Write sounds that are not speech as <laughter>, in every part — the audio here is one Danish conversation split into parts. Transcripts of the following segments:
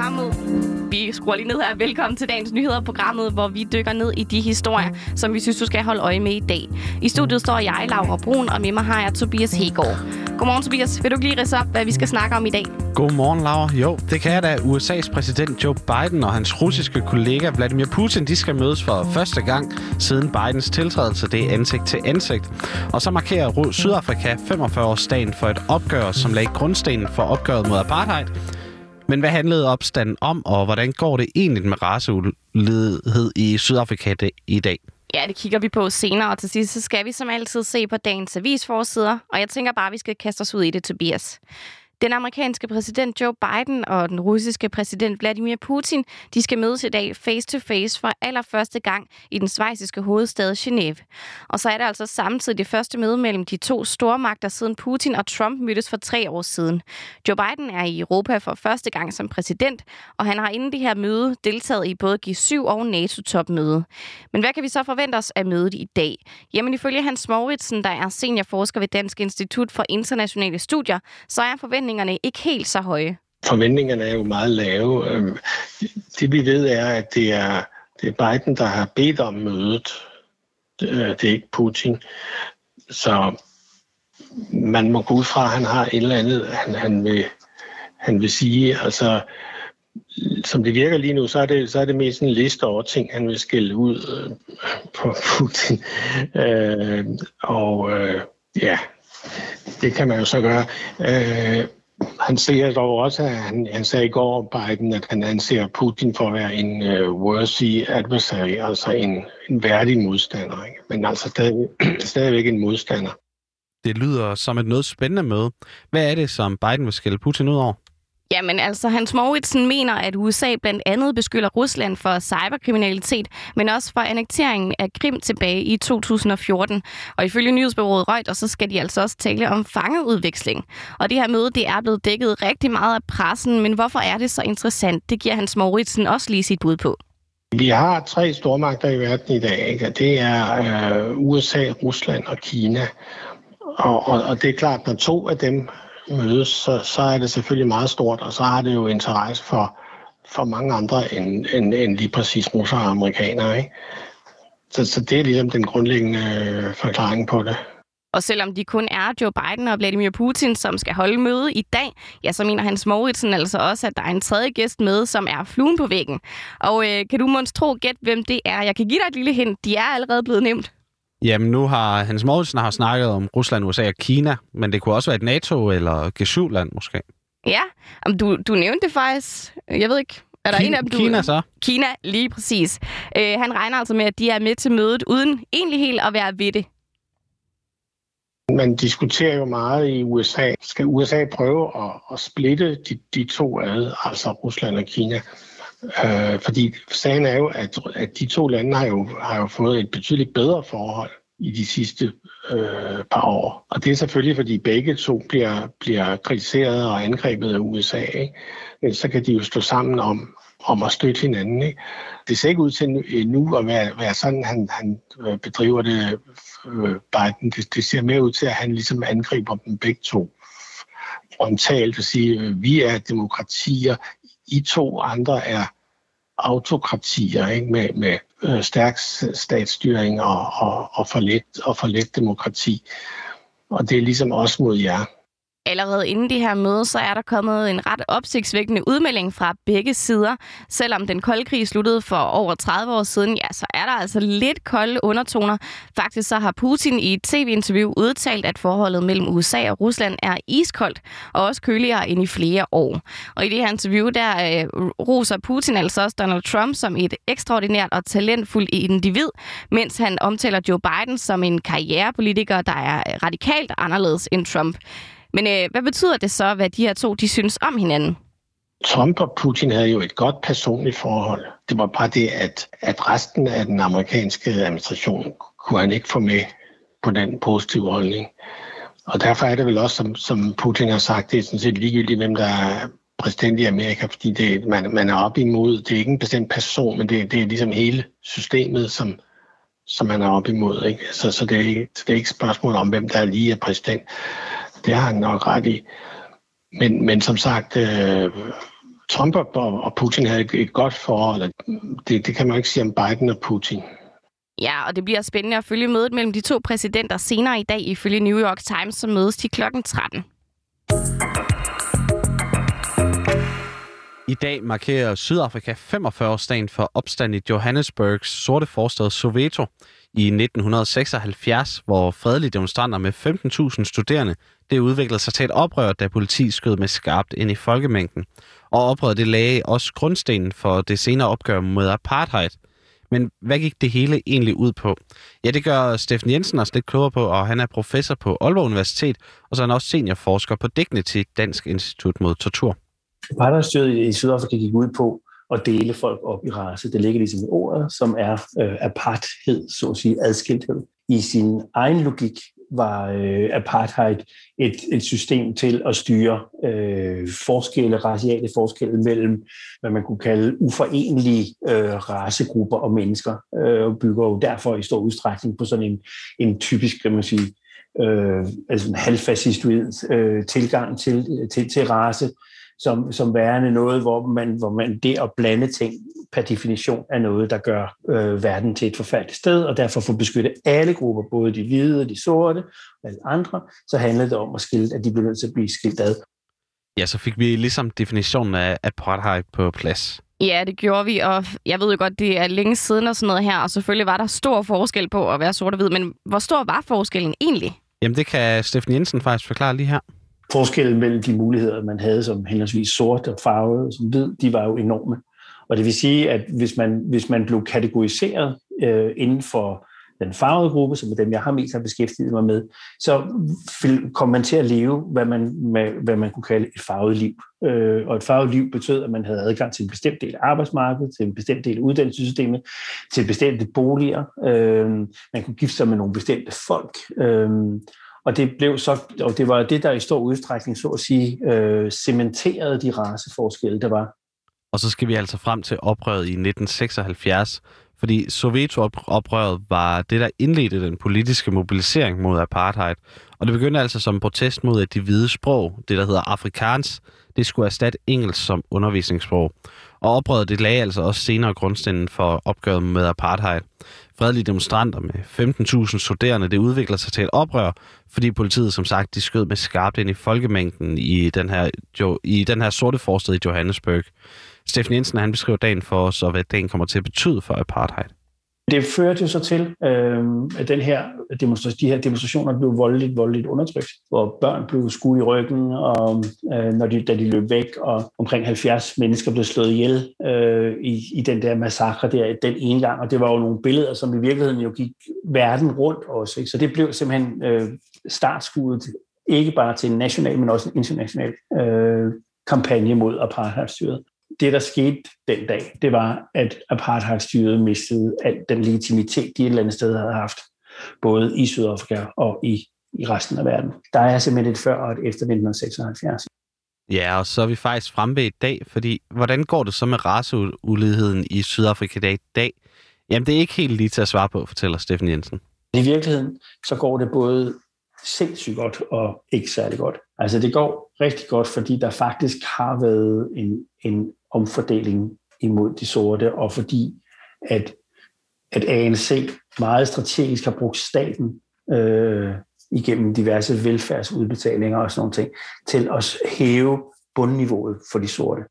programmet. Vi skruer lige ned her. Velkommen til dagens nyheder, programmet, hvor vi dykker ned i de historier, som vi synes, du skal holde øje med i dag. I studiet står jeg, Laura Brun, og med mig har jeg Tobias Hegård. Godmorgen, Tobias. Vil du lige ridse op, hvad vi skal snakke om i dag? Godmorgen, Laura. Jo, det kan jeg da. USA's præsident Joe Biden og hans russiske kollega Vladimir Putin, de skal mødes for første gang siden Bidens tiltrædelse. Det er ansigt til ansigt. Og så markerer Sydafrika 45-årsdagen for et opgør, som lagde grundstenen for opgøret mod apartheid. Men hvad handlede opstanden om, og hvordan går det egentlig med raceulighed i Sydafrika i dag? Ja, det kigger vi på senere, og til sidst så skal vi som altid se på dagens avisforsider, og jeg tænker bare, at vi skal kaste os ud i det, Tobias. Den amerikanske præsident Joe Biden og den russiske præsident Vladimir Putin, de skal mødes i dag face to face for allerførste gang i den svejsiske hovedstad Genève. Og så er det altså samtidig det første møde mellem de to stormagter siden Putin og Trump mødtes for tre år siden. Joe Biden er i Europa for første gang som præsident, og han har inden det her møde deltaget i både G7 og NATO-topmøde. Men hvad kan vi så forvente os af mødet i dag? Jamen ifølge Hans Mauritsen, der er seniorforsker ved Dansk Institut for Internationale Studier, så er forventningen forventningerne ikke helt så høje? Forventningerne er jo meget lave. Øhm, det vi ved er, at det er, det er Biden, der har bedt om mødet. Øh, det er ikke Putin. Så man må gå ud fra, at han har et eller andet, han, han, vil, han vil sige. Altså, som det virker lige nu, så er det, så er det mest en liste over ting, han vil skille ud øh, på <laughs> Putin. Øh, og øh, ja, det kan man jo så gøre. Øh, han siger dog også, at han, han sagde i går, Biden, at han anser Putin for at være en uh, worthy adversary, altså en, en værdig modstander. Ikke? Men altså stadig, <clears throat> stadigvæk en modstander. Det lyder som et noget spændende møde. Hvad er det, som Biden vil skælde Putin ud over? Jamen altså, Hans Moritzen mener, at USA blandt andet beskylder Rusland for cyberkriminalitet, men også for annekteringen af Krim tilbage i 2014. Og ifølge nyhedsbyrået Reuters, så skal de altså også tale om fangeudveksling. Og det her møde, det er blevet dækket rigtig meget af pressen, men hvorfor er det så interessant? Det giver Hans Moritzen også lige sit bud på. Vi har tre stormagter i verden i dag. Ikke? Det er øh, USA, Rusland og Kina. Og, og, og det er klart, når to af dem mødes, så, så er det selvfølgelig meget stort, og så har det jo interesse for, for mange andre end, end, end lige præcis russere og amerikanere. Ikke? Så, så det er ligesom den grundlæggende øh, forklaring på det. Og selvom de kun er Joe Biden og Vladimir Putin, som skal holde møde i dag, ja, så mener Hans Mauritsen altså også, at der er en tredje gæst med, som er fluen på væggen. Og øh, kan du måske tro gæt, hvem det er? Jeg kan give dig et lille hint. De er allerede blevet nævnt. Jamen, nu har Hans Mortensen har snakket om Rusland, USA og Kina, men det kunne også være et NATO- eller G7-land måske. Ja, du, du nævnte det faktisk. Jeg ved ikke, er der Kina, en af dem, du... Kina så? Kina, lige præcis. Øh, han regner altså med, at de er med til mødet, uden egentlig helt at være ved det. Man diskuterer jo meget i USA. Skal USA prøve at, at splitte de, de to ad, altså Rusland og Kina? Øh, fordi sagen er jo, at, at de to lande har jo, har jo fået et betydeligt bedre forhold i de sidste øh, par år. Og det er selvfølgelig, fordi begge to bliver, bliver kritiseret og angrebet af USA. Ikke? Men så kan de jo stå sammen om, om at støtte hinanden. Ikke? Det ser ikke ud til nu at være, være sådan, han, han øh, bedriver det, øh, Biden. Det, det ser mere ud til, at han ligesom angriber dem begge to frontalt og sige, øh, vi er demokratier, i to andre er autokratier ikke? med, med øh, stærk statsstyring og, og, og, for let, og for let demokrati. Og det er ligesom også mod jer. Allerede inden det her møde, så er der kommet en ret opsigtsvækkende udmelding fra begge sider. Selvom den kolde krig sluttede for over 30 år siden, ja, så er der altså lidt kolde undertoner. Faktisk så har Putin i et tv-interview udtalt, at forholdet mellem USA og Rusland er iskoldt og også køligere end i flere år. Og i det her interview, der øh, roser Putin altså også Donald Trump som et ekstraordinært og talentfuldt individ, mens han omtaler Joe Biden som en karrierepolitiker, der er radikalt anderledes end Trump. Men øh, hvad betyder det så, hvad de her to de synes om hinanden? Trump og Putin havde jo et godt personligt forhold. Det var bare det, at, at resten af den amerikanske administration kunne han ikke få med på den positive holdning. Og derfor er det vel også, som, som Putin har sagt, det er sådan set ligegyldigt, hvem der er præsident i Amerika, fordi det, man, man er op imod, det er ikke en bestemt person, men det, det er ligesom hele systemet, som, som man er op imod. Ikke? Så, så det, er ikke, det er ikke et spørgsmål om, hvem der lige er præsident. Det har han nok ret i. Men, men som sagt, øh, Trump og Putin havde et godt forhold. Det, det kan man ikke sige om Biden og Putin. Ja, og det bliver spændende at følge mødet mellem de to præsidenter senere i dag, ifølge New York Times, som mødes til klokken 13. I dag markerer Sydafrika 45-årsdagen for opstand i Johannesburgs sorte forstad Soweto i 1976, hvor fredelige demonstranter med 15.000 studerende det udviklede sig til et oprør, da politi skød med skarpt ind i folkemængden. Og oprøret det lagde også grundstenen for det senere opgør mod apartheid. Men hvad gik det hele egentlig ud på? Ja, det gør Steffen Jensen også lidt klogere på, og han er professor på Aalborg Universitet, og så er han også seniorforsker på Dignity, Dansk Institut mod Tortur. Apartheidstyret i Sydafrika gik ud på at dele folk op i race. Det ligger ligesom i ordet, som er øh, aparthed, så at sige adskilthed. I sin egen logik var øh, apartheid et, et system til at styre øh, forskelle, raciale forskelle mellem, hvad man kunne kalde uforenelige øh, racegrupper og mennesker, øh, og bygger jo derfor i stor udstrækning på sådan en, en typisk, kan man sige, øh, altså en halvfascistoid øh, tilgang til, til, til race, som, som værende noget, hvor man, hvor man det at blande ting per definition er noget, der gør øh, verden til et forfærdeligt sted, og derfor for at beskytte alle grupper, både de hvide, de sorte og alle andre, så handler det om at skille, at de bliver nødt til at blive skilt ad. Ja, så fik vi ligesom definitionen af apartheid på plads. Ja, det gjorde vi, og jeg ved jo godt, det er længe siden og sådan noget her, og selvfølgelig var der stor forskel på at være sort og hvid, men hvor stor var forskellen egentlig? Jamen, det kan Steffen Jensen faktisk forklare lige her forskellen mellem de muligheder, man havde som henholdsvis sort og farvet og som hvid, de var jo enorme. Og det vil sige, at hvis man, hvis man blev kategoriseret øh, inden for den farvede gruppe, som er dem, jeg har mest har beskæftiget mig med, så kom man til at leve, hvad man, med, hvad man kunne kalde et farvet liv. Øh, og et farvet liv betød, at man havde adgang til en bestemt del af arbejdsmarkedet, til en bestemt del af uddannelsessystemet, til bestemte boliger. Øh, man kunne gifte sig med nogle bestemte folk. Øh, og det blev så, og det var det, der i stor udstrækning, så at sige, øh, cementerede de raceforskelle, der var. Og så skal vi altså frem til oprøret i 1976, fordi Soweto-oprøret var det, der indledte den politiske mobilisering mod apartheid. Og det begyndte altså som protest mod, at de hvide sprog, det der hedder afrikaans, det skulle erstatte engelsk som undervisningssprog. Og oprøret det lagde altså også senere grundstenen for opgøret med apartheid. Fredelige demonstranter med 15.000 studerende, det udvikler sig til et oprør, fordi politiet som sagt, de skød med skarpt ind i folkemængden i den her, jo, i den her sorte forstad i Johannesburg. Steffen Jensen han beskriver dagen for os, og hvad dagen kommer til at betyde for apartheid. Det førte jo så til, øh, at den her demonstration, de her demonstrationer blev voldeligt, voldeligt undertrykt, hvor børn blev skudt i ryggen, og øh, når de, da de løb væk, og omkring 70 mennesker blev slået ihjel øh, i, i den der massakre der den ene gang, og det var jo nogle billeder, som i virkeligheden jo gik verden rundt også. Ikke? Så det blev simpelthen øh, startskuddet, ikke bare til en national, men også en international øh, kampagne mod apartheidstyret det, der skete den dag, det var, at apartheidstyret mistede al den legitimitet, de et eller andet sted havde haft, både i Sydafrika og i, i resten af verden. Der er simpelthen et før og et efter 1976. Ja, og så er vi faktisk fremme ved i dag, fordi hvordan går det så med raceuligheden i Sydafrika i dag? Jamen, det er ikke helt lige til at svare på, fortæller Steffen Jensen. I virkeligheden, så går det både sindssygt godt og ikke særlig godt. Altså det går rigtig godt, fordi der faktisk har været en, en omfordeling imod de sorte, og fordi at, at ANC meget strategisk har brugt staten øh, igennem diverse velfærdsudbetalinger og sådan nogle ting, til at hæve bundniveauet for de sorte.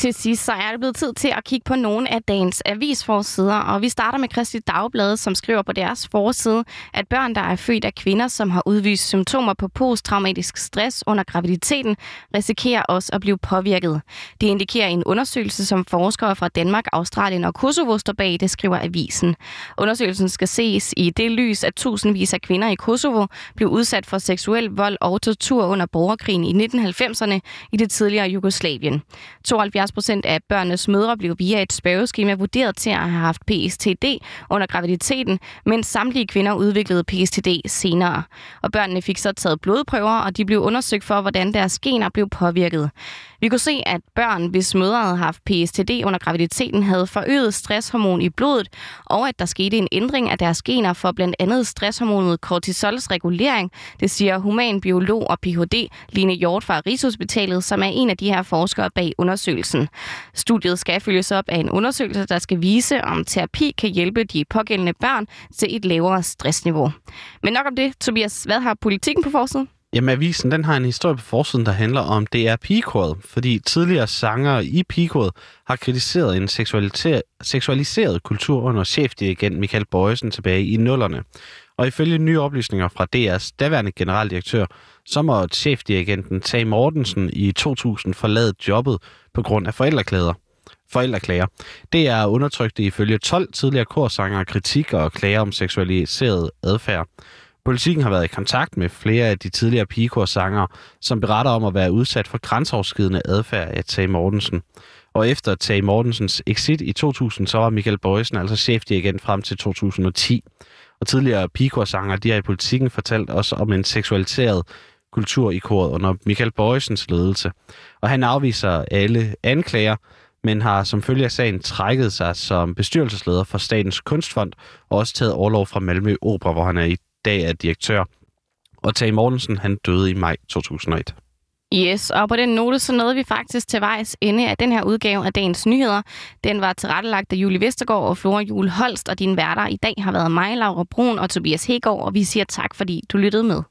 Til sidst så er det blevet tid til at kigge på nogle af dagens avisforsider, og vi starter med Kristi Dagblad, som skriver på deres forside, at børn, der er født af kvinder, som har udvist symptomer på posttraumatisk stress under graviditeten, risikerer også at blive påvirket. Det indikerer en undersøgelse, som forskere fra Danmark, Australien og Kosovo står bag, det skriver avisen. Undersøgelsen skal ses i det lys, at tusindvis af kvinder i Kosovo blev udsat for seksuel vold og tortur under borgerkrigen i 1990'erne i det tidligere Jugoslavien. 72 75 procent af børnenes mødre blev via et spørgeskema vurderet til at have haft PSTD under graviditeten, mens samtlige kvinder udviklede PSTD senere. Og børnene fik så taget blodprøver, og de blev undersøgt for, hvordan deres gener blev påvirket. Vi kunne se, at børn, hvis mødre havde haft PSTD under graviditeten, havde forøget stresshormon i blodet, og at der skete en ændring af deres gener for blandt andet stresshormonet cortisols regulering. Det siger humanbiolog og Ph.D. Line Hjort fra Rigshospitalet, som er en af de her forskere bag undersøgelsen. Studiet skal følges op af en undersøgelse, der skal vise, om terapi kan hjælpe de pågældende børn til et lavere stressniveau. Men nok om det, Tobias. Hvad har politikken på forsiden? Jamen, avisen den har en historie på forsiden, der handler om DR Pigekoret, fordi tidligere sanger i Pigekoret har kritiseret en seksualiseret kultur under chefdirigent Michael Bøjsen tilbage i nullerne. Og ifølge nye oplysninger fra DR's daværende generaldirektør, så må chefdirigenten Tage Mortensen i 2000 forlade jobbet på grund af forældreklæder forældreklager. Det er undertrykt ifølge 12 tidligere korsanger kritik og klager om seksualiseret adfærd. Politikken har været i kontakt med flere af de tidligere pigekorsanger, som beretter om at være udsat for grænseoverskridende adfærd af Tage Mortensen. Og efter Tage Mortensens exit i 2000, så var Michael Bøjsen altså chefdirigent frem til 2010. Og tidligere pigekorsanger, de har i politikken fortalt os om en seksualiseret kultur i koret under Michael Bøjsens ledelse. Og han afviser alle anklager, men har som følge af sagen trækket sig som bestyrelsesleder for Statens Kunstfond og også taget overlov fra Malmø Opera, hvor han er i dag er direktør. Og Tage Mortensen, han døde i maj 2001. Yes, og på den note, så nåede vi faktisk til vejs ende af den her udgave af Dagens Nyheder. Den var tilrettelagt af Julie Vestergaard og Flora Jul Holst, og dine værter i dag har været mig, Laura Brun og Tobias Hegård, og vi siger tak, fordi du lyttede med.